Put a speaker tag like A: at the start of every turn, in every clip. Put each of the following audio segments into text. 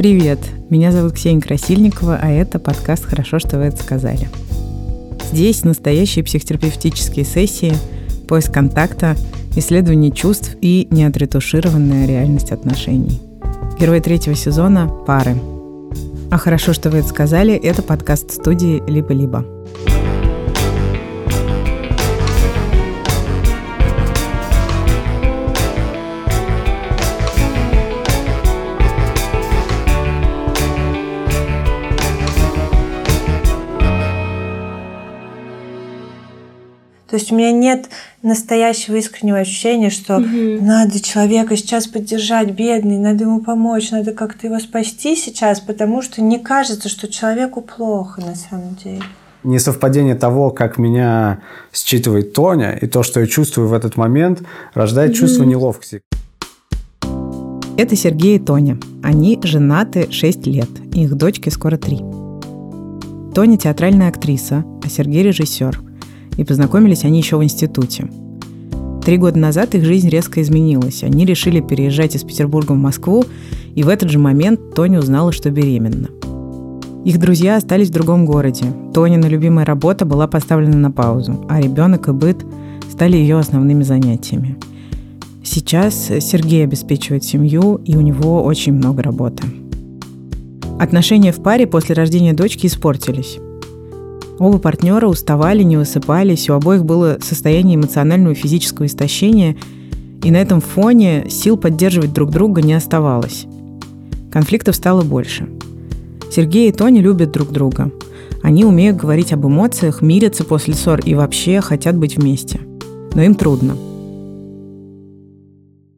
A: Привет, меня зовут Ксения Красильникова, а это подкаст «Хорошо, что вы это сказали». Здесь настоящие психотерапевтические сессии, поиск контакта, исследование чувств и неотретушированная реальность отношений. Герой третьего сезона – пары. А «Хорошо, что вы это сказали» – это подкаст студии «Либо-либо».
B: То есть у меня нет настоящего искреннего ощущения, что угу. надо человека сейчас поддержать, бедный, надо ему помочь, надо как-то его спасти сейчас, потому что не кажется, что человеку плохо на самом деле.
C: Несовпадение того, как меня считывает Тоня, и то, что я чувствую в этот момент, рождает угу. чувство неловкости.
A: Это Сергей и Тоня. Они женаты 6 лет, их дочке скоро 3. Тоня театральная актриса, а Сергей режиссер – и познакомились они еще в институте. Три года назад их жизнь резко изменилась. Они решили переезжать из Петербурга в Москву, и в этот же момент Тоня узнала, что беременна. Их друзья остались в другом городе. Тонина любимая работа была поставлена на паузу, а ребенок и быт стали ее основными занятиями. Сейчас Сергей обеспечивает семью, и у него очень много работы. Отношения в паре после рождения дочки испортились. Оба партнера уставали, не высыпались, у обоих было состояние эмоционального и физического истощения, и на этом фоне сил поддерживать друг друга не оставалось. Конфликтов стало больше. Сергей и Тони любят друг друга. Они умеют говорить об эмоциях, мирятся после ссор и вообще хотят быть вместе. Но им трудно –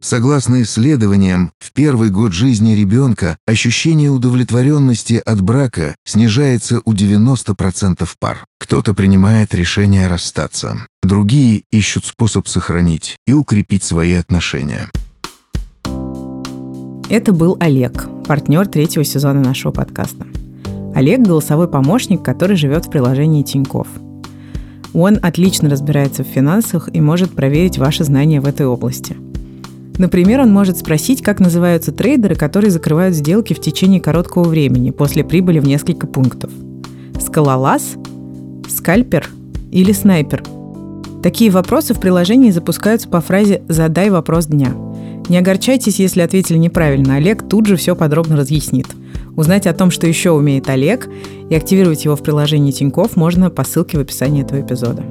D: Согласно исследованиям, в первый год жизни ребенка ощущение удовлетворенности от брака снижается у 90% пар. Кто-то принимает решение расстаться, другие ищут способ сохранить и укрепить свои отношения.
A: Это был Олег, партнер третьего сезона нашего подкаста. Олег – голосовой помощник, который живет в приложении Тиньков. Он отлично разбирается в финансах и может проверить ваши знания в этой области – Например, он может спросить, как называются трейдеры, которые закрывают сделки в течение короткого времени после прибыли в несколько пунктов. Скалолаз, скальпер или снайпер. Такие вопросы в приложении запускаются по фразе «задай вопрос дня». Не огорчайтесь, если ответили неправильно, Олег тут же все подробно разъяснит. Узнать о том, что еще умеет Олег, и активировать его в приложении Тиньков можно по ссылке в описании этого эпизода.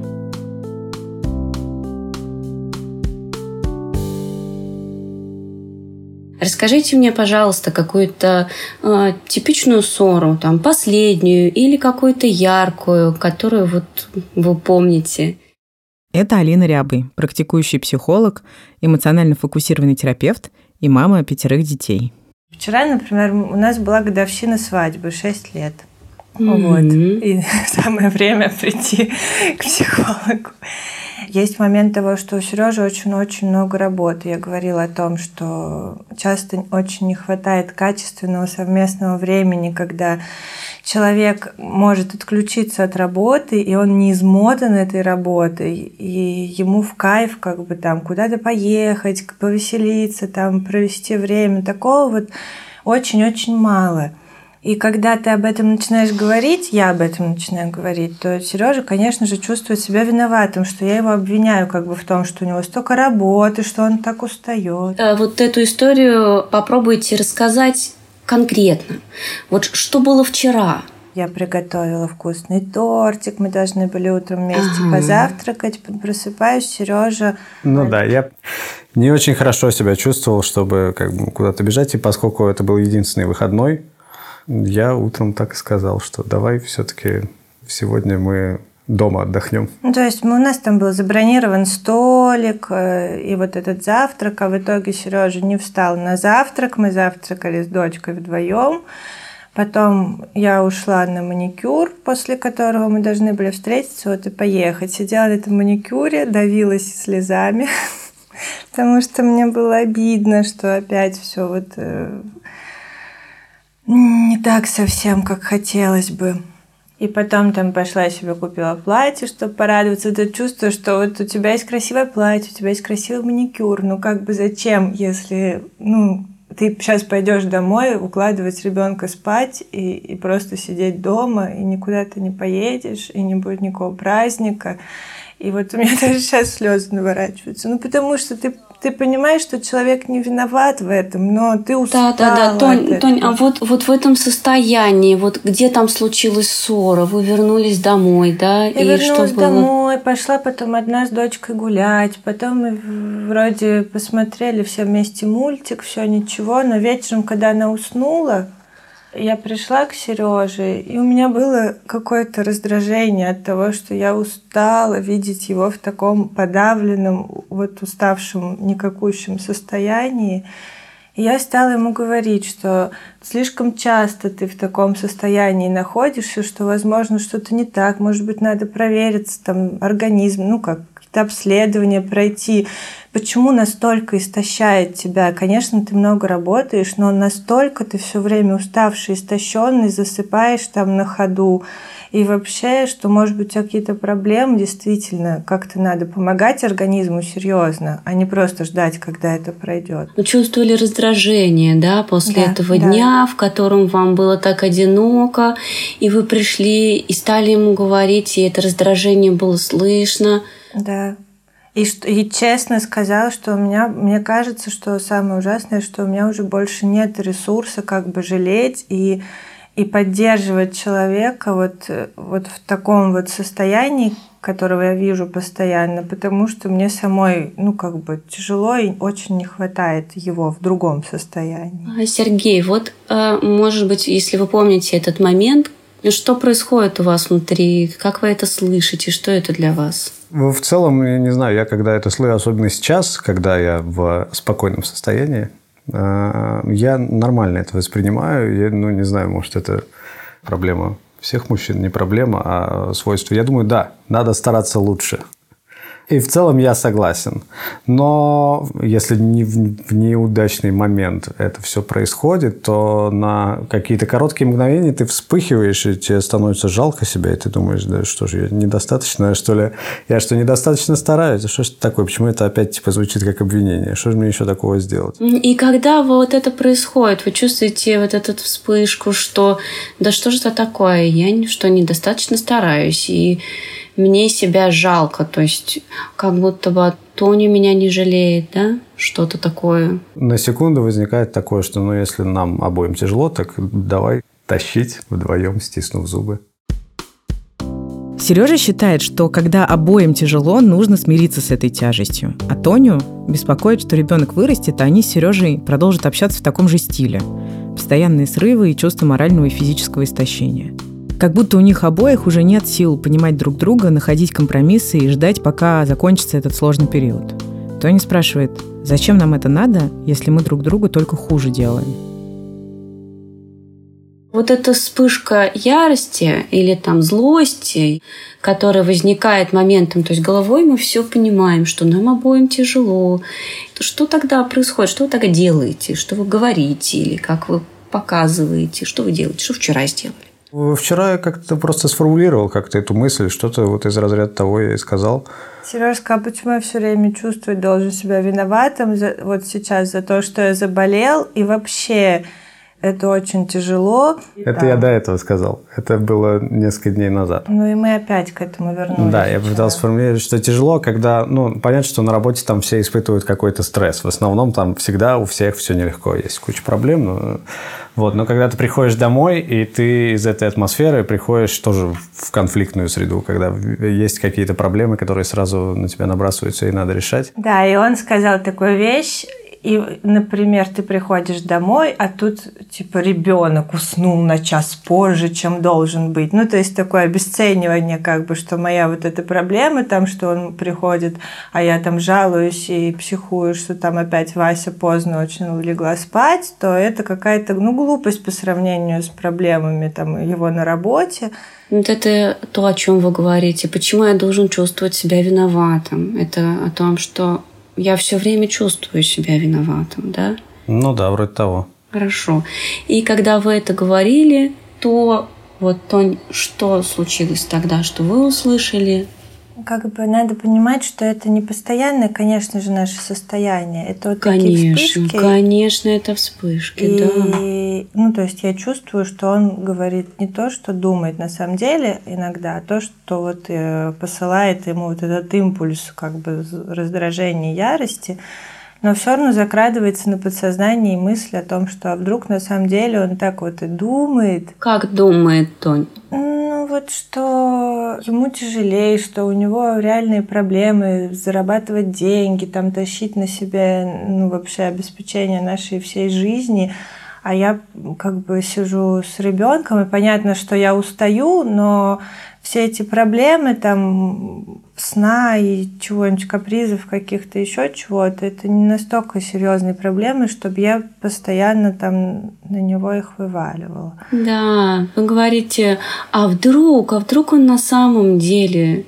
E: Расскажите мне, пожалуйста, какую-то э, типичную ссору, там, последнюю или какую-то яркую, которую вот вы помните.
A: Это Алина Рябый, практикующий психолог, эмоционально фокусированный терапевт и мама пятерых детей.
B: Вчера, например, у нас была годовщина свадьбы, 6 лет. Mm-hmm. Вот. И самое время прийти к психологу. Есть момент того, что у Сережи очень-очень много работы. Я говорила о том, что часто очень не хватает качественного совместного времени, когда человек может отключиться от работы, и он не измотан этой работой, и ему в кайф как бы там куда-то поехать, повеселиться, там провести время. Такого вот очень-очень мало. И когда ты об этом начинаешь говорить, я об этом начинаю говорить, то Сережа, конечно же, чувствует себя виноватым, что я его обвиняю как бы в том, что у него столько работы, что он так устает.
E: А вот эту историю попробуйте рассказать конкретно. Вот что было вчера?
B: Я приготовила вкусный тортик, мы должны были утром вместе ага. позавтракать. Просыпаюсь, Сережа.
C: Ну да, я не очень хорошо себя чувствовал, чтобы как бы куда-то бежать, и поскольку это был единственный выходной, я утром так и сказал, что давай все-таки сегодня мы дома отдохнем.
B: Ну, то есть у нас там был забронирован столик э, и вот этот завтрак, а в итоге Сережа не встал на завтрак, мы завтракали с дочкой вдвоем. Потом я ушла на маникюр, после которого мы должны были встретиться вот и поехать. Сидела на этом маникюре, давилась слезами, потому что мне было обидно, что опять все вот э, не так совсем, как хотелось бы. И потом там пошла себе купила платье, чтобы порадоваться. Ты чувствуешь, что вот у тебя есть красивое платье, у тебя есть красивый маникюр. Ну как бы зачем, если, ну, ты сейчас пойдешь домой, укладывать ребенка спать и, и просто сидеть дома, и никуда ты не поедешь, и не будет никакого праздника. И вот у меня даже сейчас слезы наворачиваются. Ну, потому что ты ты понимаешь, что человек не виноват в этом, но ты устала.
E: Да, да, да, Тонь, Тонь, а вот, вот в этом состоянии, вот где там случилась ссора, вы вернулись домой, да?
B: Я и вернулась что было? домой, пошла потом одна с дочкой гулять, потом мы вроде посмотрели все вместе мультик, все ничего, но вечером, когда она уснула, я пришла к Сереже, и у меня было какое-то раздражение от того, что я устала видеть его в таком подавленном, вот уставшем, никакущем состоянии. И я стала ему говорить, что слишком часто ты в таком состоянии находишься, что, возможно, что-то не так, может быть, надо провериться, там, организм, ну, как какие-то обследования пройти, почему настолько истощает тебя. Конечно, ты много работаешь, но настолько ты все время уставший, истощенный, засыпаешь там на ходу. И вообще, что, может быть, у тебя какие-то проблемы, действительно, как-то надо помогать организму серьезно, а не просто ждать, когда это пройдет.
E: Вы чувствовали раздражение, да, после да, этого да. дня, в котором вам было так одиноко, и вы пришли и стали ему говорить, и это раздражение было слышно.
B: Да. И, и честно сказала, что у меня, мне кажется, что самое ужасное, что у меня уже больше нет ресурса как бы жалеть и, и поддерживать человека вот, вот в таком вот состоянии, которого я вижу постоянно, потому что мне самой, ну, как бы тяжело и очень не хватает его в другом состоянии.
E: А, Сергей, вот, а, может быть, если вы помните этот момент, что происходит у вас внутри, как вы это слышите, что это для вас?
C: В целом, я не знаю, я когда это слышу, особенно сейчас, когда я в спокойном состоянии, э, я нормально это воспринимаю. Я, ну, не знаю, может, это проблема всех мужчин, не проблема, а свойство. Я думаю, да, надо стараться лучше. И в целом я согласен. Но если не в неудачный момент это все происходит, то на какие-то короткие мгновения ты вспыхиваешь, и тебе становится жалко себя, и ты думаешь, да что же, я недостаточно, что ли, я что, недостаточно стараюсь? Что ж такое? Почему это опять типа звучит как обвинение? Что же мне еще такого сделать?
E: И когда вот это происходит, вы чувствуете вот эту вспышку, что да что же это такое? Я что, недостаточно стараюсь, и мне себя жалко, то есть как будто бы Тони меня не жалеет, да, что-то такое.
C: На секунду возникает такое, что ну если нам обоим тяжело, так давай тащить вдвоем, стиснув зубы.
A: Сережа считает, что когда обоим тяжело, нужно смириться с этой тяжестью. А Тоню беспокоит, что ребенок вырастет, а они с Сережей продолжат общаться в таком же стиле. Постоянные срывы и чувство морального и физического истощения – как будто у них обоих уже нет сил понимать друг друга, находить компромиссы и ждать, пока закончится этот сложный период. Тони спрашивает, зачем нам это надо, если мы друг другу только хуже делаем?
E: Вот эта вспышка ярости или там злости, которая возникает моментом, то есть головой мы все понимаем, что нам обоим тяжело. Что тогда происходит? Что вы тогда делаете? Что вы говорите? Или как вы показываете? Что вы делаете? Что вчера сделали?
C: Вчера я как-то просто сформулировал как-то эту мысль, что-то вот из разряда того я и сказал.
B: Сережка, а почему я все время чувствую, должен себя виноватым за, вот сейчас за то, что я заболел, и вообще это очень тяжело.
C: Это да. я до этого сказал. Это было несколько дней назад.
B: Ну и мы опять к этому вернулись.
C: Да, я пытался сформулировать, что тяжело, когда, ну, понятно, что на работе там все испытывают какой-то стресс. В основном там всегда у всех все нелегко. Есть куча проблем, но вот, но когда ты приходишь домой, и ты из этой атмосферы приходишь тоже в конфликтную среду, когда есть какие-то проблемы, которые сразу на тебя набрасываются и надо решать.
B: Да, и он сказал такую вещь, и, например, ты приходишь домой, а тут типа ребенок уснул на час позже, чем должен быть. Ну, то есть такое обесценивание, как бы, что моя вот эта проблема там, что он приходит, а я там жалуюсь и психую, что там опять Вася поздно очень легла спать, то это какая-то, ну, глупость по сравнению с проблемами там его на работе.
E: Вот это то, о чем вы говорите. Почему я должен чувствовать себя виноватым? Это о том, что я все время чувствую себя виноватым, да?
C: Ну да, вроде того.
E: Хорошо. И когда вы это говорили, то вот то, что случилось тогда, что вы услышали?
B: Как бы надо понимать, что это не постоянное, конечно же, наше состояние. Это вот
E: конечно,
B: такие вспышки.
E: Конечно, это вспышки,
B: и,
E: да.
B: Ну, то есть я чувствую, что он говорит не то, что думает на самом деле иногда, а то, что вот э, посылает ему вот этот импульс как бы раздражения, ярости но все равно закрадывается на подсознание мысль о том, что а вдруг на самом деле он так вот и думает.
E: Как думает Тонь?
B: Ну вот что ему тяжелее, что у него реальные проблемы зарабатывать деньги, там тащить на себе ну, вообще обеспечение нашей всей жизни. А я как бы сижу с ребенком, и понятно, что я устаю, но все эти проблемы там сна и чего-нибудь, капризов каких-то, еще чего-то, это не настолько серьезные проблемы, чтобы я постоянно там на него их вываливала.
E: Да, вы говорите, а вдруг, а вдруг он на самом деле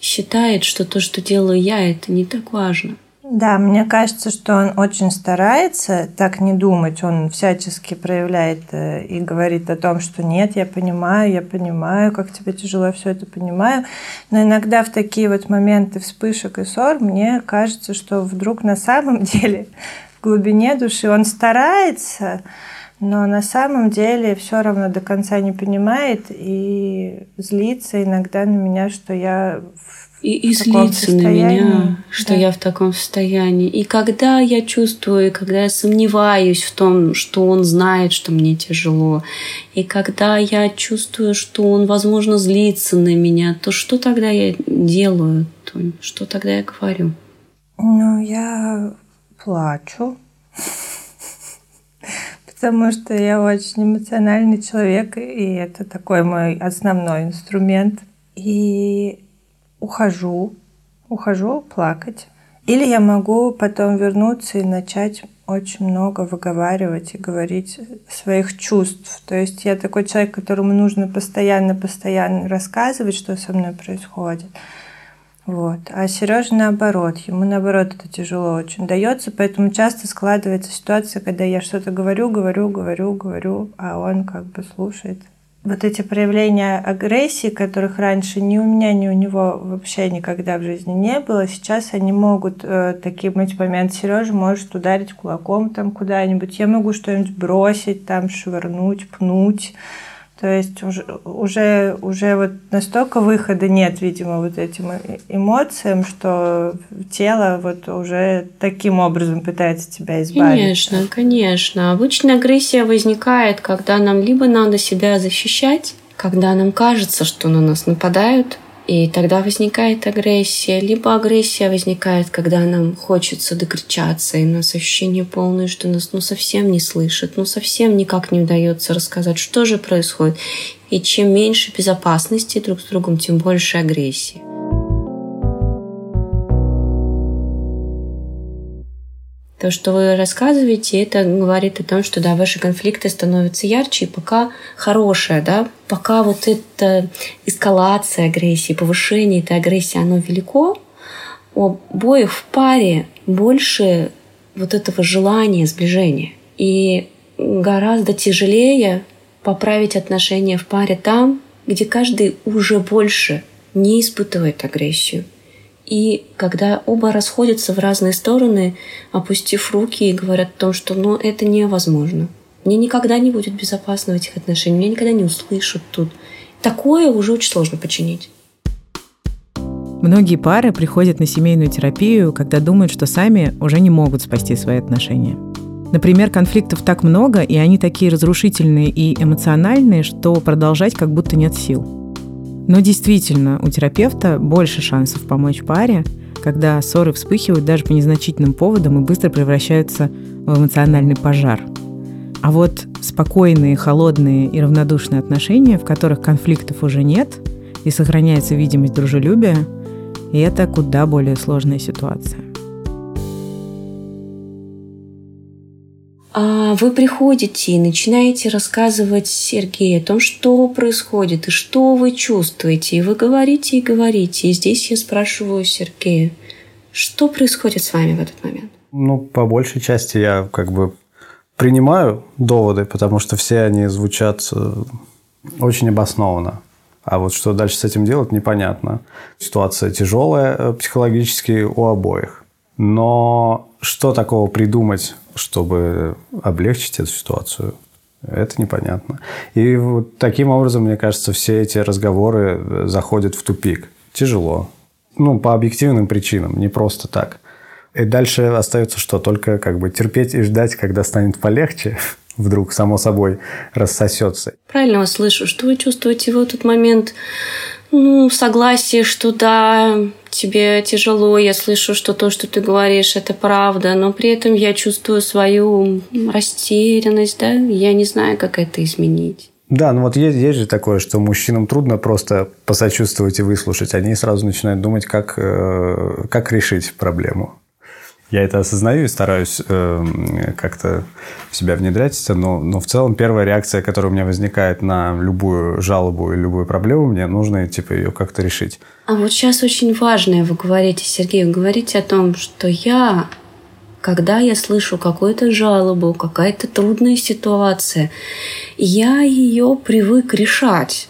E: считает, что то, что делаю я, это не так важно.
B: Да, мне кажется, что он очень старается так не думать. Он всячески проявляет э, и говорит о том, что нет, я понимаю, я понимаю, как тебе тяжело, все это понимаю. Но иногда в такие вот моменты вспышек и ссор мне кажется, что вдруг на самом деле в глубине души он старается, но на самом деле все равно до конца не понимает и злится иногда на меня, что я
E: и, и злиться на меня, что
B: да.
E: я в таком состоянии. И когда я чувствую, когда я сомневаюсь в том, что он знает, что мне тяжело, и когда я чувствую, что он, возможно, злится на меня, то что тогда я делаю, Тонь? Что тогда я говорю?
B: Ну, я плачу. Потому что я очень эмоциональный человек, и это такой мой основной инструмент. И ухожу, ухожу плакать. Или я могу потом вернуться и начать очень много выговаривать и говорить своих чувств. То есть я такой человек, которому нужно постоянно-постоянно рассказывать, что со мной происходит. Вот. А Сережа наоборот, ему наоборот это тяжело очень дается, поэтому часто складывается ситуация, когда я что-то говорю, говорю, говорю, говорю, а он как бы слушает вот эти проявления агрессии, которых раньше ни у меня, ни у него вообще никогда в жизни не было, сейчас они могут э, таким быть момент Сережа может ударить кулаком там куда-нибудь, я могу что-нибудь бросить, там швырнуть, пнуть. То есть уже, уже, уже вот настолько выхода нет, видимо, вот этим эмоциям, что тело вот уже таким образом пытается тебя избавить.
E: Конечно, конечно. Обычно агрессия возникает, когда нам либо надо себя защищать, когда нам кажется, что на нас нападают, и тогда возникает агрессия. Либо агрессия возникает, когда нам хочется докричаться, и у нас ощущение полное, что нас ну, совсем не слышат, ну совсем никак не удается рассказать, что же происходит. И чем меньше безопасности друг с другом, тем больше агрессии. То, что вы рассказываете, это говорит о том, что да, ваши конфликты становятся ярче, и пока хорошая, да, пока вот эта эскалация агрессии, повышение этой агрессии, оно велико, у обоих в паре больше вот этого желания сближения. И гораздо тяжелее поправить отношения в паре там, где каждый уже больше не испытывает агрессию, и когда оба расходятся в разные стороны, опустив руки и говорят о том, что ну, это невозможно. Мне никогда не будет безопасно в этих отношениях, меня никогда не услышат тут. Такое уже очень сложно починить.
A: Многие пары приходят на семейную терапию, когда думают, что сами уже не могут спасти свои отношения. Например, конфликтов так много, и они такие разрушительные и эмоциональные, что продолжать как будто нет сил. Но действительно, у терапевта больше шансов помочь паре, когда ссоры вспыхивают даже по незначительным поводам и быстро превращаются в эмоциональный пожар. А вот спокойные, холодные и равнодушные отношения, в которых конфликтов уже нет и сохраняется видимость дружелюбия, и это куда более сложная ситуация.
E: Вы приходите и начинаете рассказывать Сергею о том, что происходит и что вы чувствуете. И вы говорите и говорите. И здесь я спрашиваю Сергея, что происходит с вами в этот момент?
C: Ну, по большей части я как бы принимаю доводы, потому что все они звучат э, очень обоснованно. А вот что дальше с этим делать, непонятно. Ситуация тяжелая э, психологически у обоих. Но что такого придумать, чтобы облегчить эту ситуацию, это непонятно. И вот таким образом, мне кажется, все эти разговоры э, заходят в тупик. Тяжело. Ну, по объективным причинам, не просто так. И дальше остается что? Только как бы терпеть и ждать, когда станет полегче, вдруг само собой рассосется.
E: Правильно вас слышу, что вы чувствуете в этот момент ну, согласие, что да, тебе тяжело, я слышу, что то, что ты говоришь, это правда, но при этом я чувствую свою растерянность, да, я не знаю, как это изменить.
C: Да, ну вот есть, есть же такое, что мужчинам трудно просто посочувствовать и выслушать. Они сразу начинают думать, как, э, как решить проблему. Я это осознаю и стараюсь э, как-то в себя внедрять это, но, но в целом первая реакция, которая у меня возникает на любую жалобу или любую проблему, мне нужно типа ее как-то решить.
E: А вот сейчас очень важное вы говорите, Сергей, вы говорите о том, что я, когда я слышу какую-то жалобу, какая-то трудная ситуация, я ее привык решать.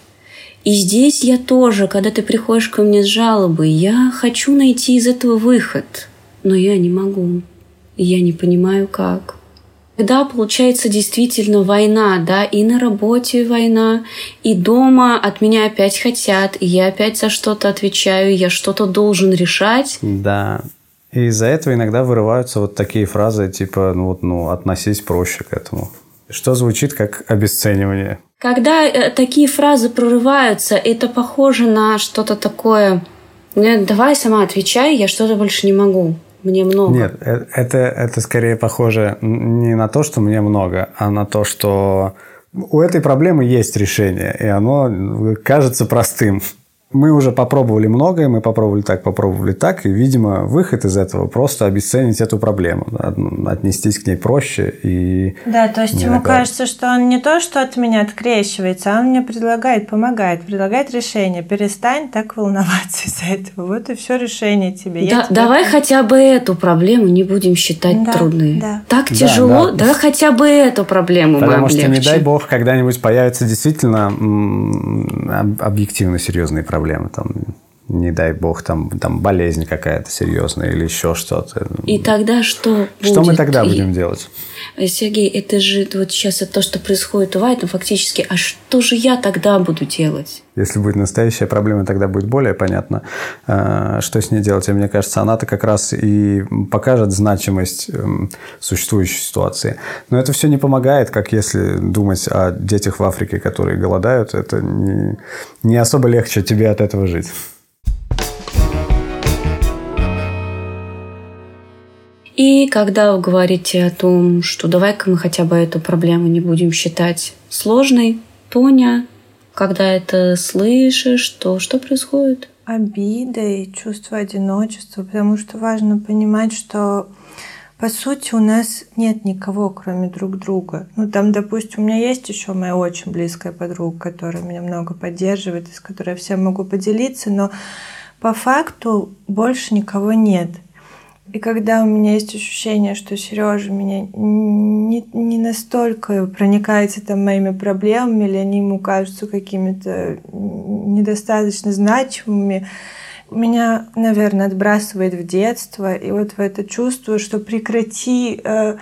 E: И здесь я тоже, когда ты приходишь ко мне с жалобой, я хочу найти из этого выход – но я не могу. Я не понимаю, как. Когда получается действительно война, да, и на работе война, и дома от меня опять хотят, и я опять за что-то отвечаю, я что-то должен решать.
C: Да. И из-за этого иногда вырываются вот такие фразы, типа, ну вот, ну, относись проще к этому. Что звучит как обесценивание.
E: Когда э, такие фразы прорываются, это похоже на что-то такое. Давай сама отвечай, я что-то больше не могу мне много.
C: Нет, э, это, это скорее похоже не на то, что мне много, а на то, что у этой проблемы есть решение, и оно кажется простым мы уже попробовали многое, мы попробовали так, попробовали так, и, видимо, выход из этого просто обесценить эту проблему, отнестись к ней проще и...
B: Да, то есть ему такая... кажется, что он не то, что от меня открещивается, а он мне предлагает, помогает, предлагает решение. Перестань так волноваться из-за этого. Вот и все решение тебе.
E: Да, давай помогу. хотя бы эту проблему не будем считать
B: да,
E: трудной.
B: Да.
E: Так тяжело, да, да. давай хотя бы эту проблему
C: Потому
E: мы
C: облегчим. что, не дай бог, когда-нибудь появятся действительно объективно серьезные проблемы проблемы, там, не дай бог, там, там болезнь какая-то серьезная или еще что-то.
E: И тогда что будет?
C: Что мы тогда будем и... делать?
E: Сергей, это же вот сейчас это то, что происходит у Вайта, фактически, а что же я тогда буду делать?
C: Если будет настоящая проблема, тогда будет более понятно, э, что с ней делать. И мне кажется, она-то как раз и покажет значимость эм, существующей ситуации. Но это все не помогает, как если думать о детях в Африке, которые голодают. Это не, не особо легче тебе от этого жить.
E: И когда вы говорите о том, что давай-ка мы хотя бы эту проблему не будем считать сложной, Тоня, когда это слышишь, то что происходит?
B: Обида и чувство одиночества, потому что важно понимать, что по сути у нас нет никого, кроме друг друга. Ну там, допустим, у меня есть еще моя очень близкая подруга, которая меня много поддерживает, с которой я всем могу поделиться, но по факту больше никого нет. И когда у меня есть ощущение, что Сережа меня не, не настолько проникается там моими проблемами, или они ему кажутся какими-то недостаточно значимыми, меня, наверное, отбрасывает в детство. И вот в это чувство, что прекрати э,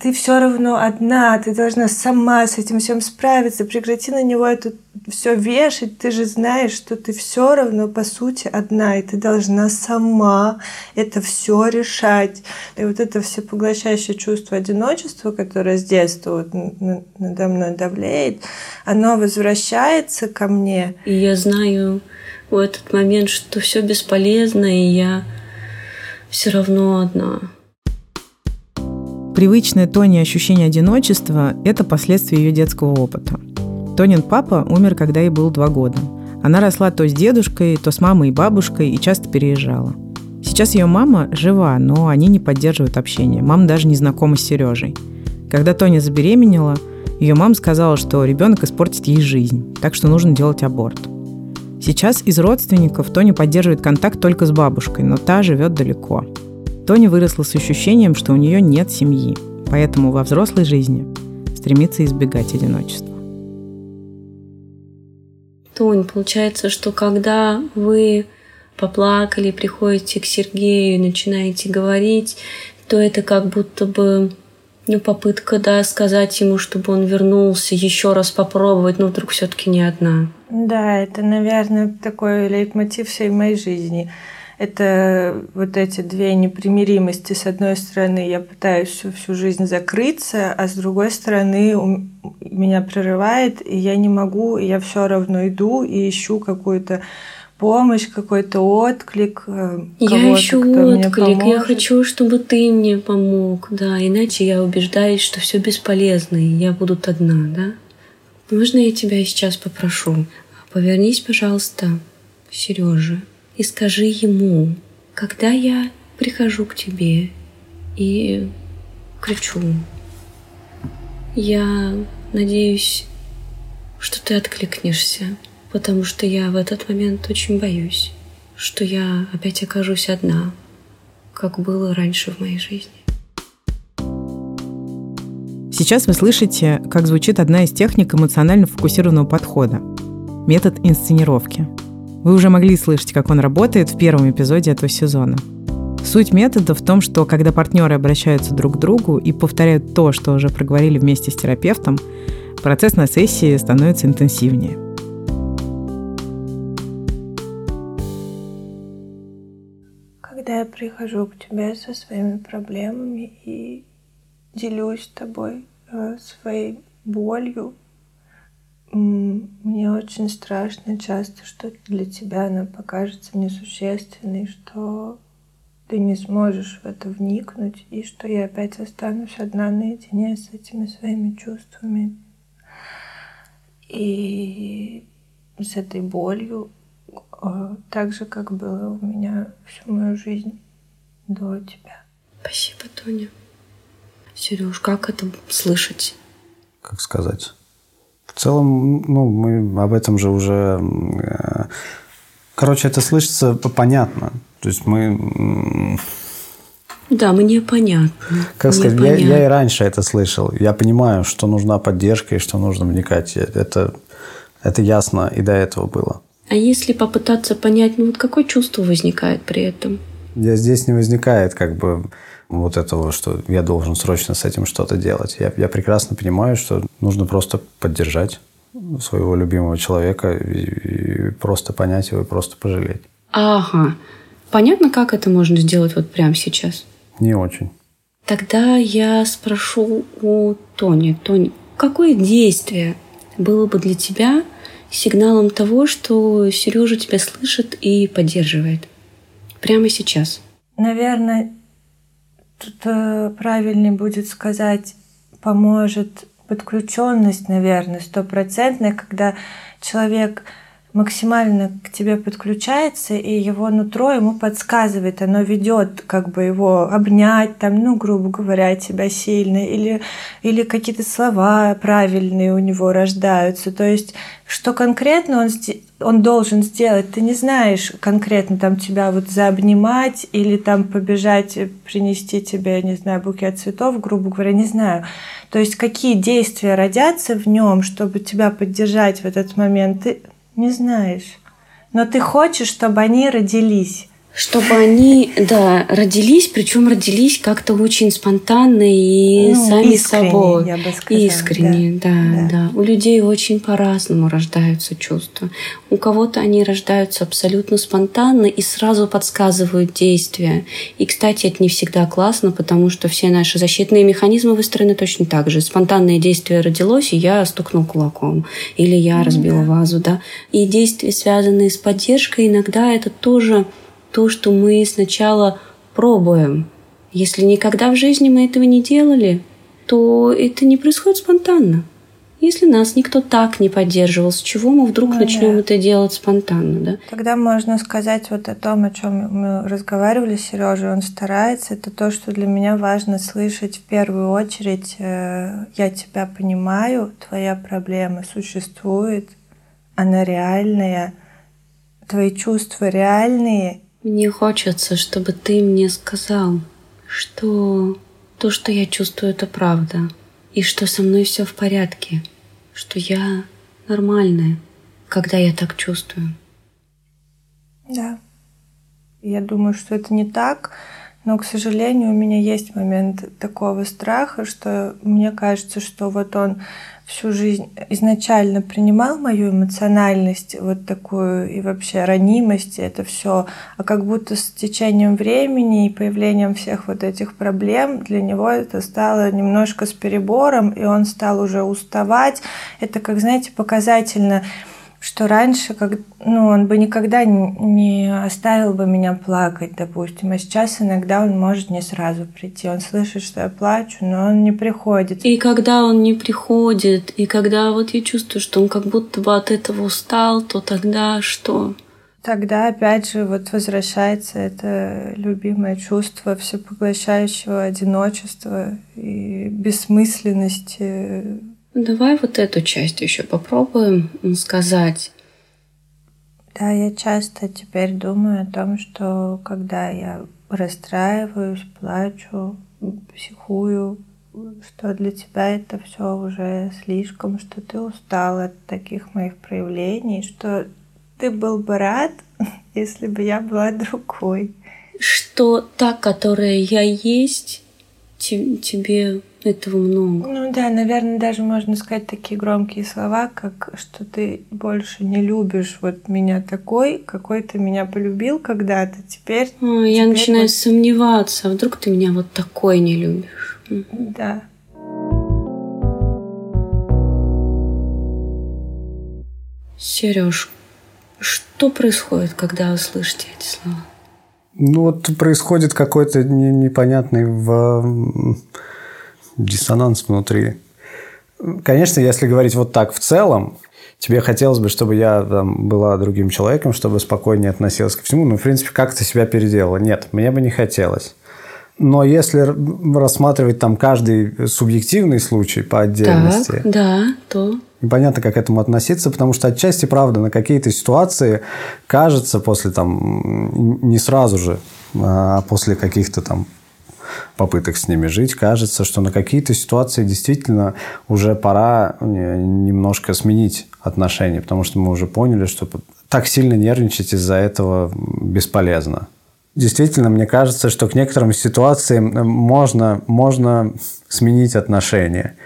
B: ты все равно одна, ты должна сама с этим всем справиться, прекрати на него это все вешать, ты же знаешь, что ты все равно по сути одна, и ты должна сама это все решать. И вот это всепоглощающее чувство одиночества, которое с детства вот надо мной давлеет, оно возвращается ко мне.
E: И я знаю в этот момент, что все бесполезно, и я все равно одна.
A: Привычное Тоне ощущение одиночества – это последствия ее детского опыта. Тонин папа умер, когда ей было два года. Она росла то с дедушкой, то с мамой и бабушкой и часто переезжала. Сейчас ее мама жива, но они не поддерживают общение. Мама даже не знакома с Сережей. Когда Тоня забеременела, ее мама сказала, что ребенок испортит ей жизнь, так что нужно делать аборт. Сейчас из родственников Тоня поддерживает контакт только с бабушкой, но та живет далеко. Тони выросла с ощущением, что у нее нет семьи, поэтому во взрослой жизни стремится избегать одиночества.
E: Тонь, получается, что когда вы поплакали, приходите к Сергею и начинаете говорить, то это как будто бы ну, попытка, да, сказать ему, чтобы он вернулся, еще раз попробовать, но вдруг все-таки не одна.
B: Да, это, наверное, такой лейтмотив всей моей жизни. Это вот эти две непримиримости. С одной стороны, я пытаюсь всю, всю жизнь закрыться, а с другой стороны, меня прерывает, и я не могу, и я все равно иду и ищу какую-то помощь, какой-то отклик. Э,
E: я ищу отклик, я хочу, чтобы ты мне помог, да, иначе я убеждаюсь, что все бесполезно, и я буду одна, да. Можно я тебя сейчас попрошу? Повернись, пожалуйста, к Сереже и скажи ему, когда я прихожу к тебе и кричу, я надеюсь, что ты откликнешься потому что я в этот момент очень боюсь, что я опять окажусь одна, как было раньше в моей жизни.
A: Сейчас вы слышите, как звучит одна из техник эмоционально фокусированного подхода – метод инсценировки. Вы уже могли слышать, как он работает в первом эпизоде этого сезона. Суть метода в том, что когда партнеры обращаются друг к другу и повторяют то, что уже проговорили вместе с терапевтом, процесс на сессии становится интенсивнее –
B: когда я прихожу к тебе со своими проблемами и делюсь с тобой э, своей болью, мне очень страшно часто, что для тебя она покажется несущественной, что ты не сможешь в это вникнуть, и что я опять останусь одна наедине с этими своими чувствами и с этой болью, а, так же, как было у меня всю мою жизнь до тебя.
E: Спасибо, Тоня. Сереж, как это слышать?
C: Как сказать? В целом, ну, мы об этом же уже... Э, короче, это слышится понятно. То есть мы...
E: Да, мне понятно.
C: Как мне сказать, Я, я и раньше это слышал. Я понимаю, что нужна поддержка и что нужно вникать. Это, это ясно и до этого было.
E: А если попытаться понять, ну вот какое чувство возникает при этом?
C: Я здесь не возникает как бы вот этого, что я должен срочно с этим что-то делать. Я, я прекрасно понимаю, что нужно просто поддержать своего любимого человека и, и просто понять его и просто пожалеть.
E: Ага. Понятно, как это можно сделать вот прямо сейчас?
C: Не очень.
E: Тогда я спрошу у Тони. Тони, какое действие было бы для тебя сигналом того, что Сережа тебя слышит и поддерживает. Прямо сейчас.
B: Наверное, тут правильнее будет сказать, поможет подключенность, наверное, стопроцентная, когда человек максимально к тебе подключается, и его нутро ему подсказывает, оно ведет как бы его обнять, там, ну, грубо говоря, тебя сильно, или, или какие-то слова правильные у него рождаются. То есть, что конкретно он, он должен сделать, ты не знаешь конкретно там тебя вот заобнимать или там побежать, принести тебе, не знаю, букет цветов, грубо говоря, не знаю. То есть, какие действия родятся в нем, чтобы тебя поддержать в этот момент, ты, не знаешь. Но ты хочешь, чтобы они родились.
E: Чтобы они, да, родились, причем родились как-то очень спонтанно и ну, сами искренне, собой.
B: Я бы сказала,
E: искренне, да, да, да. У людей очень по-разному рождаются чувства. У кого-то они рождаются абсолютно спонтанно и сразу подсказывают действия. И, кстати, это не всегда классно, потому что все наши защитные механизмы выстроены точно так же. Спонтанное действие родилось, и я стукнул кулаком. Или я ну, разбила да. вазу, да. И действия, связанные с поддержкой, иногда это тоже то, что мы сначала пробуем. Если никогда в жизни мы этого не делали, то это не происходит спонтанно. Если нас никто так не поддерживал, с чего мы вдруг ну, начнем да. это делать спонтанно, да?
B: Тогда можно сказать вот о том, о чем мы разговаривали с Сережей. Он старается. Это то, что для меня важно слышать в первую очередь. Э, я тебя понимаю, твоя проблема существует, она реальная, твои чувства реальные,
E: мне хочется, чтобы ты мне сказал, что то, что я чувствую, это правда, и что со мной все в порядке, что я нормальная, когда я так чувствую.
B: Да. Я думаю, что это не так, но, к сожалению, у меня есть момент такого страха, что мне кажется, что вот он всю жизнь изначально принимал мою эмоциональность, вот такую и вообще ранимость, это все, а как будто с течением времени и появлением всех вот этих проблем для него это стало немножко с перебором, и он стал уже уставать. Это, как знаете, показательно что раньше, как, ну, он бы никогда не оставил бы меня плакать, допустим, а сейчас иногда он может не сразу прийти. Он слышит, что я плачу, но он не приходит.
E: И когда он не приходит, и когда вот я чувствую, что он как будто бы от этого устал, то тогда что?
B: Тогда опять же вот возвращается это любимое чувство всепоглощающего одиночества и бессмысленности
E: Давай вот эту часть еще попробуем сказать.
B: Да, я часто теперь думаю о том, что когда я расстраиваюсь, плачу, психую, что для тебя это все уже слишком, что ты устал от таких моих проявлений, что ты был бы рад, если бы я была другой.
E: Что та, которая я есть, тебе этого много.
B: Ну да, наверное, даже можно сказать такие громкие слова, как что ты больше не любишь вот меня такой, какой ты меня полюбил когда-то, теперь...
E: О, я начинаю вот... сомневаться, а вдруг ты меня вот такой не любишь.
B: Да.
E: Сереж, что происходит, когда вы слышите эти слова?
C: Ну вот происходит какой-то непонятный в диссонанс внутри. Конечно, если говорить вот так в целом, тебе хотелось бы, чтобы я там, была другим человеком, чтобы спокойнее относилась ко всему, ну, в принципе, как ты себя переделала? Нет, мне бы не хотелось. Но если рассматривать там каждый субъективный случай по отдельности,
E: так, да, то
C: непонятно, как к этому относиться, потому что отчасти, правда, на какие-то ситуации кажется после там не сразу же, а после каких-то там попыток с ними жить, кажется, что на какие-то ситуации действительно уже пора э, немножко сменить отношения, потому что мы уже поняли, что так сильно нервничать из-за этого бесполезно. Действительно, мне кажется, что к некоторым ситуациям э, можно, можно сменить отношения.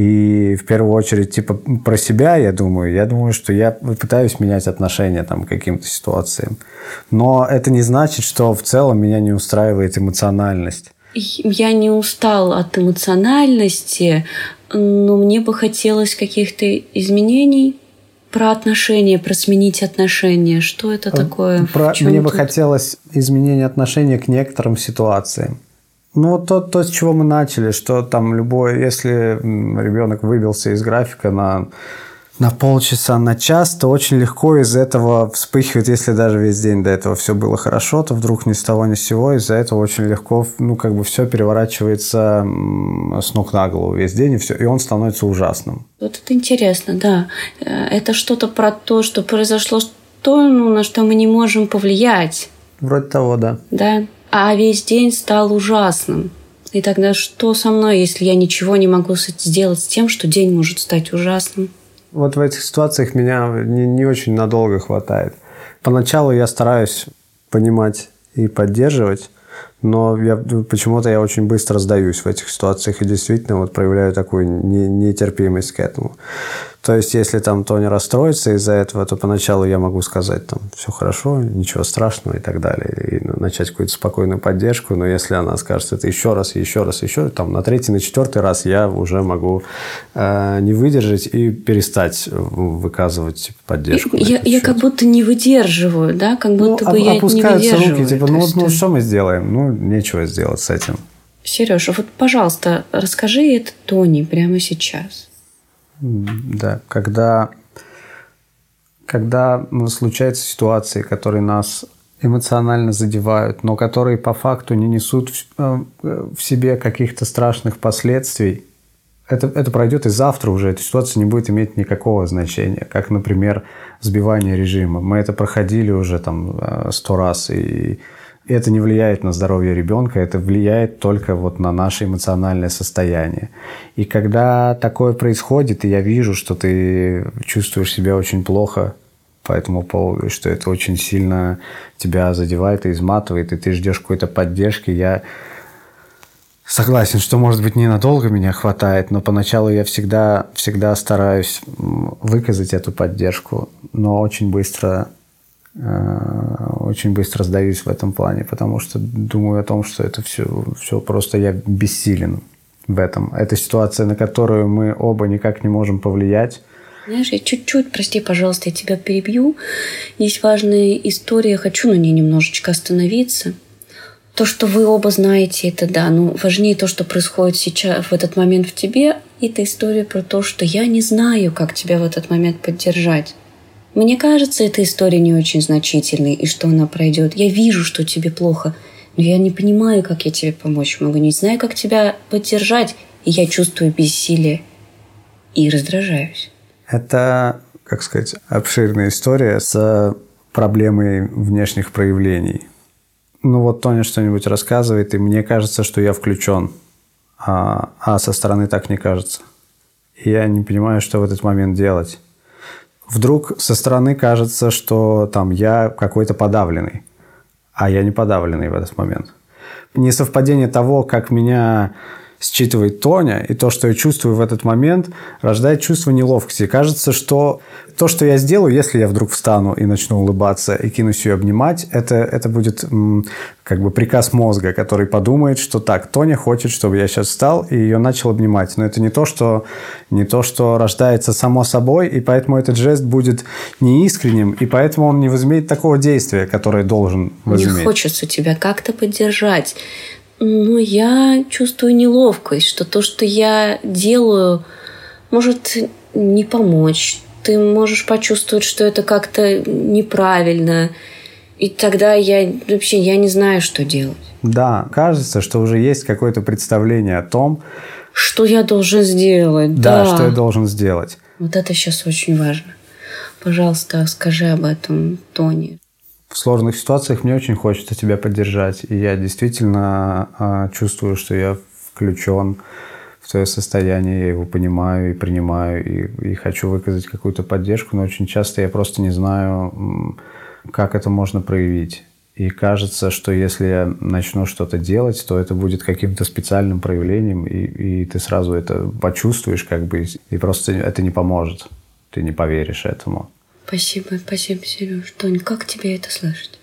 C: И в первую очередь, типа, про себя я думаю. Я думаю, что я пытаюсь менять отношения там, к каким-то ситуациям. Но это не значит, что в целом меня не устраивает эмоциональность.
E: Я не устал от эмоциональности, но мне бы хотелось каких-то изменений про отношения, про сменить отношения. Что это э, такое?
C: Про, мне тут? бы хотелось изменения отношения к некоторым ситуациям. Ну, вот то, то, с чего мы начали, что там любой, если ребенок выбился из графика на, на полчаса, на час, то очень легко из этого вспыхивает, если даже весь день до этого все было хорошо, то вдруг ни с того ни с сего, из-за этого очень легко, ну, как бы все переворачивается с ног на голову весь день, и, все, и он становится ужасным.
E: Вот это интересно, да. Э, это что-то про то, что произошло, то, ну, на что мы не можем повлиять.
C: Вроде того, да.
E: Да а весь день стал ужасным. И тогда что со мной, если я ничего не могу сделать с тем, что день может стать ужасным?
C: Вот в этих ситуациях меня не, не очень надолго хватает. Поначалу я стараюсь понимать и поддерживать, но я, почему-то я очень быстро сдаюсь в этих ситуациях и действительно вот проявляю такую нетерпимость к этому. То есть, если там Тони расстроится из-за этого, то поначалу я могу сказать, там, все хорошо, ничего страшного и так далее, и ну, начать какую-то спокойную поддержку, но если она скажет это еще раз, еще раз, еще, там, на третий, на четвертый раз я уже могу э, не выдержать и перестать выказывать поддержку.
E: Я, я как будто не выдерживаю, да, как будто ну, бы я не выдерживаю.
C: руки, типа, ну, ну что мы сделаем? Ну, нечего сделать с этим.
E: Сережа, вот, пожалуйста, расскажи это Тони прямо сейчас.
C: Да, когда, когда случаются ситуации, которые нас эмоционально задевают, но которые по факту не несут в, э, в себе каких-то страшных последствий, это, это пройдет и завтра уже, эта ситуация не будет иметь никакого значения. Как, например, сбивание режима. Мы это проходили уже там э, сто раз, и это не влияет на здоровье ребенка, это влияет только вот на наше эмоциональное состояние. И когда такое происходит, и я вижу, что ты чувствуешь себя очень плохо по этому поводу, что это очень сильно тебя задевает и изматывает, и ты ждешь какой-то поддержки, я согласен, что, может быть, ненадолго меня хватает, но поначалу я всегда, всегда стараюсь выказать эту поддержку, но очень быстро очень быстро сдаюсь в этом плане, потому что думаю о том, что это все, все просто я бессилен в этом. Это ситуация, на которую мы оба никак не можем повлиять.
E: Знаешь, я чуть-чуть, прости, пожалуйста, я тебя перебью. Есть важная история, хочу на ней немножечко остановиться. То, что вы оба знаете, это да, но важнее то, что происходит сейчас, в этот момент в тебе, это история про то, что я не знаю, как тебя в этот момент поддержать. Мне кажется, эта история не очень значительной, и что она пройдет. Я вижу, что тебе плохо, но я не понимаю, как я тебе помочь могу, не знаю, как тебя поддержать, и я чувствую бессилие и раздражаюсь.
C: Это, как сказать, обширная история с проблемой внешних проявлений. Ну вот Тоня что-нибудь рассказывает, и мне кажется, что я включен, а, а со стороны так не кажется. И я не понимаю, что в этот момент делать вдруг со стороны кажется, что там я какой-то подавленный, а я не подавленный в этот момент. Несовпадение того, как меня считывает Тоня, и то, что я чувствую в этот момент, рождает чувство неловкости. Кажется, что то, что я сделаю, если я вдруг встану и начну улыбаться и кинусь ее обнимать, это, это будет как бы приказ мозга, который подумает, что так, Тоня хочет, чтобы я сейчас встал и ее начал обнимать. Но это не то, что, не то, что рождается само собой, и поэтому этот жест будет неискренним, и поэтому он не возымеет такого действия, которое должен возыметь.
E: Не хочется тебя как-то поддержать. Но я чувствую неловкость, что то, что я делаю, может не помочь. Ты можешь почувствовать, что это как-то неправильно. И тогда я вообще я не знаю, что делать.
C: Да, кажется, что уже есть какое-то представление о том,
E: что я должен сделать.
C: Да, да, что я должен сделать.
E: Вот это сейчас очень важно. Пожалуйста, скажи об этом Тони
C: в сложных ситуациях мне очень хочется тебя поддержать. И я действительно э, чувствую, что я включен в твое состояние, я его понимаю и принимаю, и, и хочу выказать какую-то поддержку, но очень часто я просто не знаю, как это можно проявить. И кажется, что если я начну что-то делать, то это будет каким-то специальным проявлением, и, и ты сразу это почувствуешь, как бы, и просто это не поможет. Ты не поверишь этому.
E: Спасибо, спасибо, Сереж. Тонь, как тебе это слышать?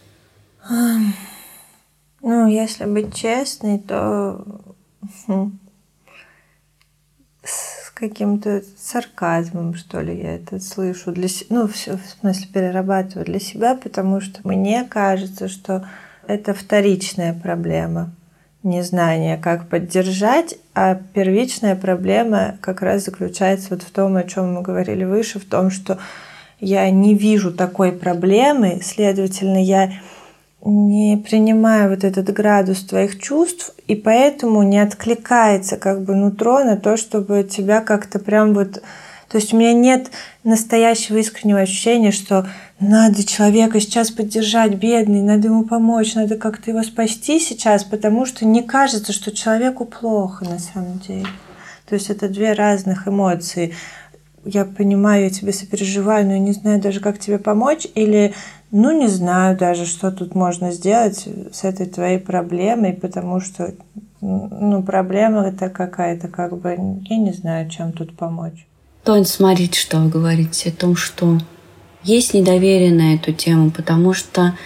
B: Ну, если быть честной, то с каким-то сарказмом, что ли, я это слышу. Для, ну, все, в смысле, перерабатываю для себя, потому что мне кажется, что это вторичная проблема незнание, как поддержать, а первичная проблема как раз заключается вот в том, о чем мы говорили выше, в том, что я не вижу такой проблемы, следовательно, я не принимаю вот этот градус твоих чувств, и поэтому не откликается как бы нутро на то, чтобы тебя как-то прям вот... То есть у меня нет настоящего искреннего ощущения, что надо человека сейчас поддержать, бедный, надо ему помочь, надо как-то его спасти сейчас, потому что не кажется, что человеку плохо на самом деле. То есть это две разных эмоции я понимаю, я тебе сопереживаю, но я не знаю даже, как тебе помочь, или ну не знаю даже, что тут можно сделать с этой твоей проблемой, потому что ну, проблема это какая-то, как бы, я не знаю, чем тут помочь.
E: Тонь, смотрите, что вы говорите о том, что есть недоверие на эту тему, потому что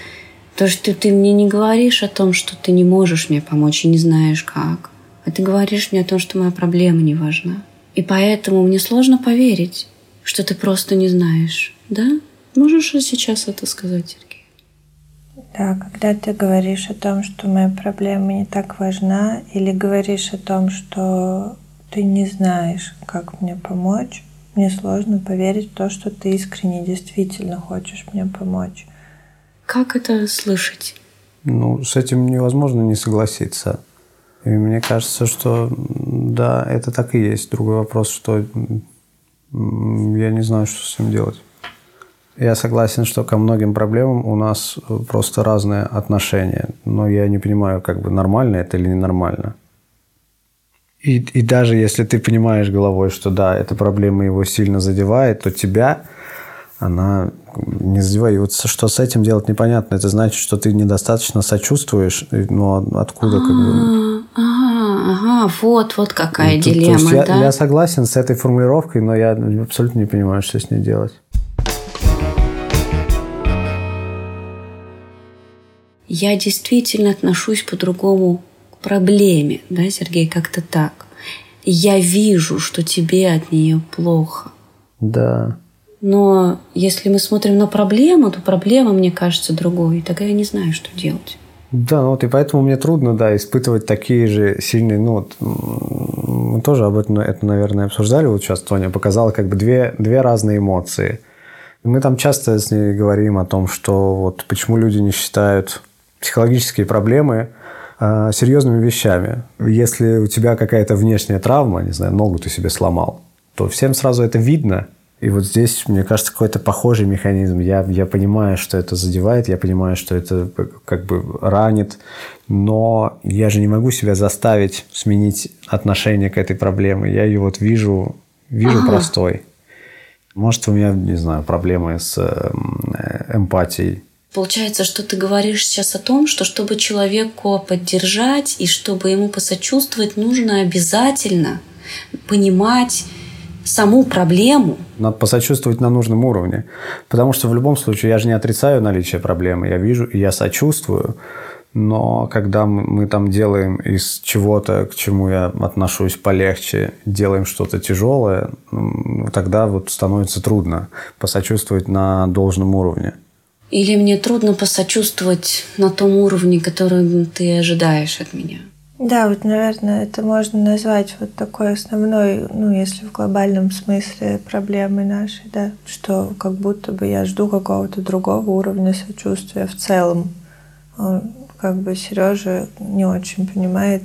E: то, что ты мне не говоришь о том, что ты не можешь мне помочь и не знаешь как, а ты говоришь мне о том, что моя проблема не важна. И поэтому мне сложно поверить, что ты просто не знаешь, да? Можешь сейчас это сказать, Сергей?
B: Да, когда ты говоришь о том, что моя проблема не так важна, или говоришь о том, что ты не знаешь, как мне помочь, мне сложно поверить в то, что ты искренне действительно хочешь мне помочь.
E: Как это слышать?
C: Ну, с этим невозможно не согласиться. И мне кажется, что да, это так и есть. Другой вопрос, что я не знаю, что с этим делать. Я согласен, что ко многим проблемам у нас просто разные отношения. Но я не понимаю, как бы нормально это или ненормально. И, и даже если ты понимаешь головой, что да, эта проблема его сильно задевает, то тебя она не задевает. И вот что с этим делать непонятно. Это значит, что ты недостаточно сочувствуешь. Но откуда как бы...
E: Ага, ага, вот, вот какая ну, дилемма, то, то есть
C: да? Я, я согласен с этой формулировкой, но я абсолютно не понимаю, что с ней делать.
E: Я действительно отношусь по-другому к проблеме, да, Сергей, как-то так. Я вижу, что тебе от нее плохо.
C: Да.
E: Но если мы смотрим на проблему, то проблема, мне кажется, другой. Тогда я не знаю, что делать.
C: Да, ну вот и поэтому мне трудно, да, испытывать такие же сильные, ну вот, мы тоже об этом, это, наверное, обсуждали, вот сейчас Тоня показала как бы две, две разные эмоции. Мы там часто с ней говорим о том, что вот почему люди не считают психологические проблемы э, серьезными вещами. Если у тебя какая-то внешняя травма, не знаю, ногу ты себе сломал, то всем сразу это видно – и вот здесь, мне кажется, какой-то похожий механизм. Я, я понимаю, что это задевает, я понимаю, что это как бы ранит, но я же не могу себя заставить сменить отношение к этой проблеме. Я ее вот вижу, вижу ага. простой. Может, у меня, не знаю, проблемы с э, эмпатией.
E: Получается, что ты говоришь сейчас о том, что чтобы человеку поддержать и чтобы ему посочувствовать, нужно обязательно понимать саму проблему.
C: Надо посочувствовать на нужном уровне. Потому что в любом случае я же не отрицаю наличие проблемы. Я вижу и я сочувствую. Но когда мы там делаем из чего-то, к чему я отношусь полегче, делаем что-то тяжелое, тогда вот становится трудно посочувствовать на должном уровне.
E: Или мне трудно посочувствовать на том уровне, который ты ожидаешь от меня.
B: Да, вот, наверное, это можно назвать вот такой основной, ну, если в глобальном смысле проблемы нашей, да, что как будто бы я жду какого-то другого уровня сочувствия в целом. Он, как бы Сережа не очень понимает,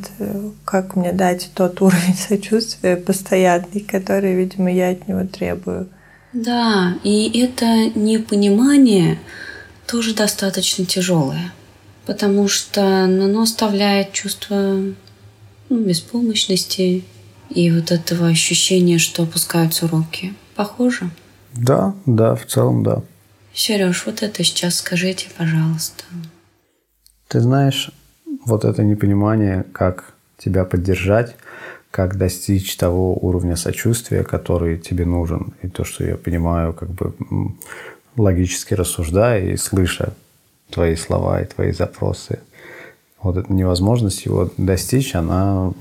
B: как мне дать тот уровень сочувствия постоянный, который, видимо, я от него требую.
E: Да, и это непонимание тоже достаточно тяжелое потому что оно оставляет чувство ну, беспомощности и вот этого ощущения, что опускаются руки. Похоже?
C: Да, да, в целом да.
E: Сереж, вот это сейчас скажите, пожалуйста.
C: Ты знаешь, вот это непонимание, как тебя поддержать, как достичь того уровня сочувствия, который тебе нужен. И то, что я понимаю, как бы логически рассуждая и слыша твои слова и твои запросы. Вот эта невозможность его достичь, она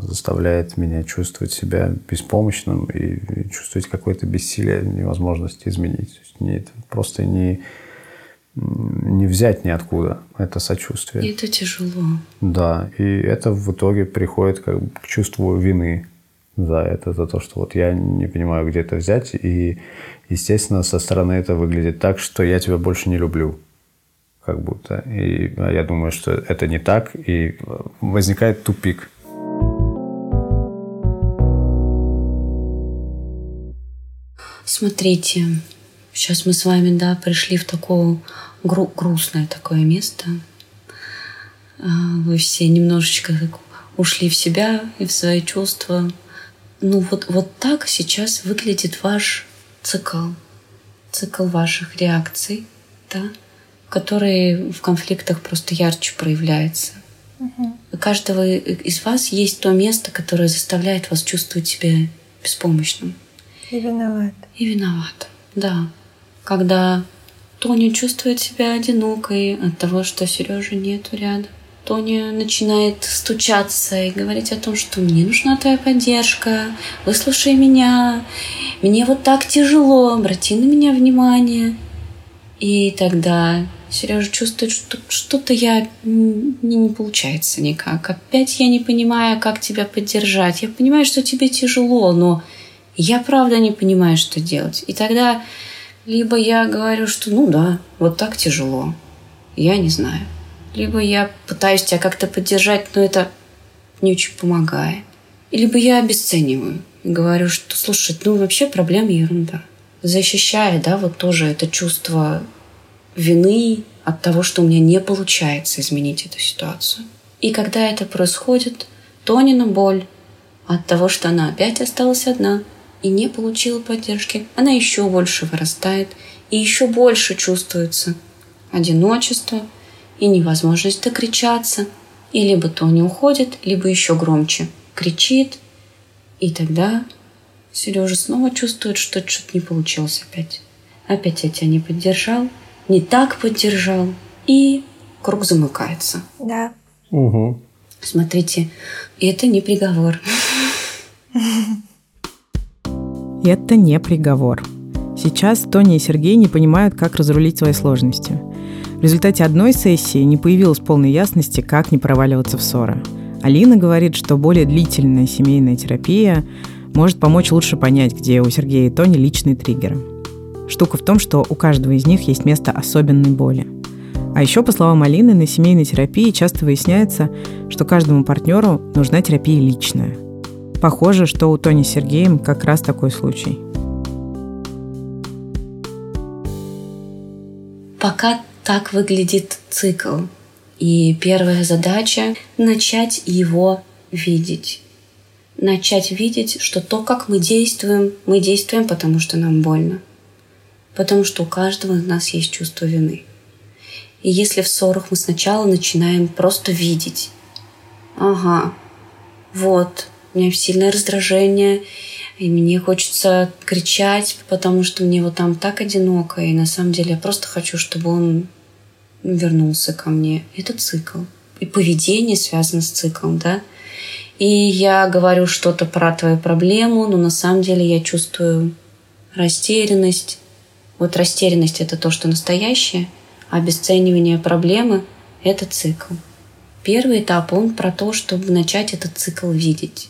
C: заставляет меня чувствовать себя беспомощным и чувствовать какое-то бессилие, невозможность изменить. То есть не, это просто не, не взять ниоткуда это сочувствие.
E: И это тяжело.
C: Да, и это в итоге приходит как бы к чувству вины за это, за то, что вот я не понимаю, где это взять. И, естественно, со стороны это выглядит так, что я тебя больше не люблю как будто. И я думаю, что это не так, и возникает тупик.
E: Смотрите, сейчас мы с вами, да, пришли в такое гру- грустное такое место. А, вы все немножечко ушли в себя и в свои чувства. Ну вот, вот так сейчас выглядит ваш цикл. Цикл ваших реакций, да, который в конфликтах просто ярче проявляется. Угу. У каждого из вас есть то место, которое заставляет вас чувствовать себя беспомощным.
B: И виноват.
E: И виноват, да. Когда Тоня чувствует себя одинокой от того, что Сережи нету рядом. Тоня начинает стучаться и говорить о том, что мне нужна твоя поддержка, выслушай меня, мне вот так тяжело, обрати на меня внимание. И тогда Сережа чувствует, что что-то я не, не получается никак. Опять я не понимаю, как тебя поддержать. Я понимаю, что тебе тяжело, но я правда не понимаю, что делать. И тогда либо я говорю, что ну да, вот так тяжело. Я не знаю. Либо я пытаюсь тебя как-то поддержать, но это не очень помогает. Либо я обесцениваю говорю, что слушай, ну вообще проблема ерунда. защищает, да, вот тоже это чувство вины от того, что у меня не получается изменить эту ситуацию. И когда это происходит, Тонина боль от того, что она опять осталась одна и не получила поддержки, она еще больше вырастает и еще больше чувствуется одиночество и невозможность докричаться. И либо Тони уходит, либо еще громче кричит, и тогда Сережа снова чувствует, что что-то не получилось опять. Опять я тебя не поддержал, не так поддержал, и круг замыкается.
B: Да.
C: Угу.
E: Смотрите, это не приговор.
A: Это не приговор. Сейчас Тоня и Сергей не понимают, как разрулить свои сложности. В результате одной сессии не появилось полной ясности, как не проваливаться в ссоры. Алина говорит, что более длительная семейная терапия может помочь лучше понять, где у Сергея и Тони личные триггеры. Штука в том, что у каждого из них есть место особенной боли. А еще, по словам Алины, на семейной терапии часто выясняется, что каждому партнеру нужна терапия личная. Похоже, что у Тони с Сергеем как раз такой случай.
E: Пока так выглядит цикл. И первая задача — начать его видеть начать видеть, что то, как мы действуем, мы действуем, потому что нам больно. Потому что у каждого из нас есть чувство вины. И если в ссорах мы сначала начинаем просто видеть, ага, вот, у меня сильное раздражение, и мне хочется кричать, потому что мне вот там так одиноко, и на самом деле я просто хочу, чтобы он вернулся ко мне. Это цикл. И поведение связано с циклом, да? и я говорю что-то про твою проблему, но на самом деле я чувствую растерянность. Вот растерянность – это то, что настоящее, а обесценивание проблемы – это цикл. Первый этап, он про то, чтобы начать этот цикл видеть.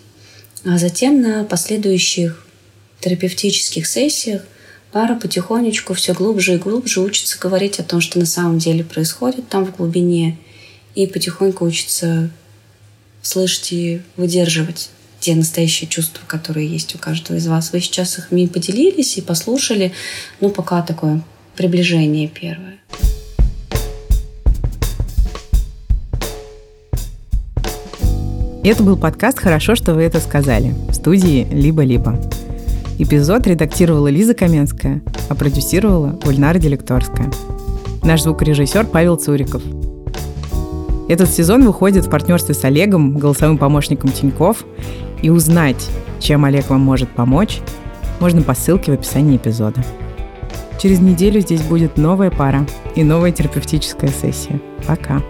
E: А затем на последующих терапевтических сессиях пара потихонечку все глубже и глубже учится говорить о том, что на самом деле происходит там в глубине, и потихоньку учится слышать и выдерживать те настоящие чувства, которые есть у каждого из вас. Вы сейчас их мне поделились и послушали. Ну, пока такое приближение первое.
A: Это был подкаст «Хорошо, что вы это сказали» в студии «Либо-либо». Эпизод редактировала Лиза Каменская, а продюсировала Гульнара Делекторская. Наш звукорежиссер Павел Цуриков – этот сезон выходит в партнерстве с Олегом, голосовым помощником Тиньков. И узнать, чем Олег вам может помочь, можно по ссылке в описании эпизода. Через неделю здесь будет новая пара и новая терапевтическая сессия. Пока.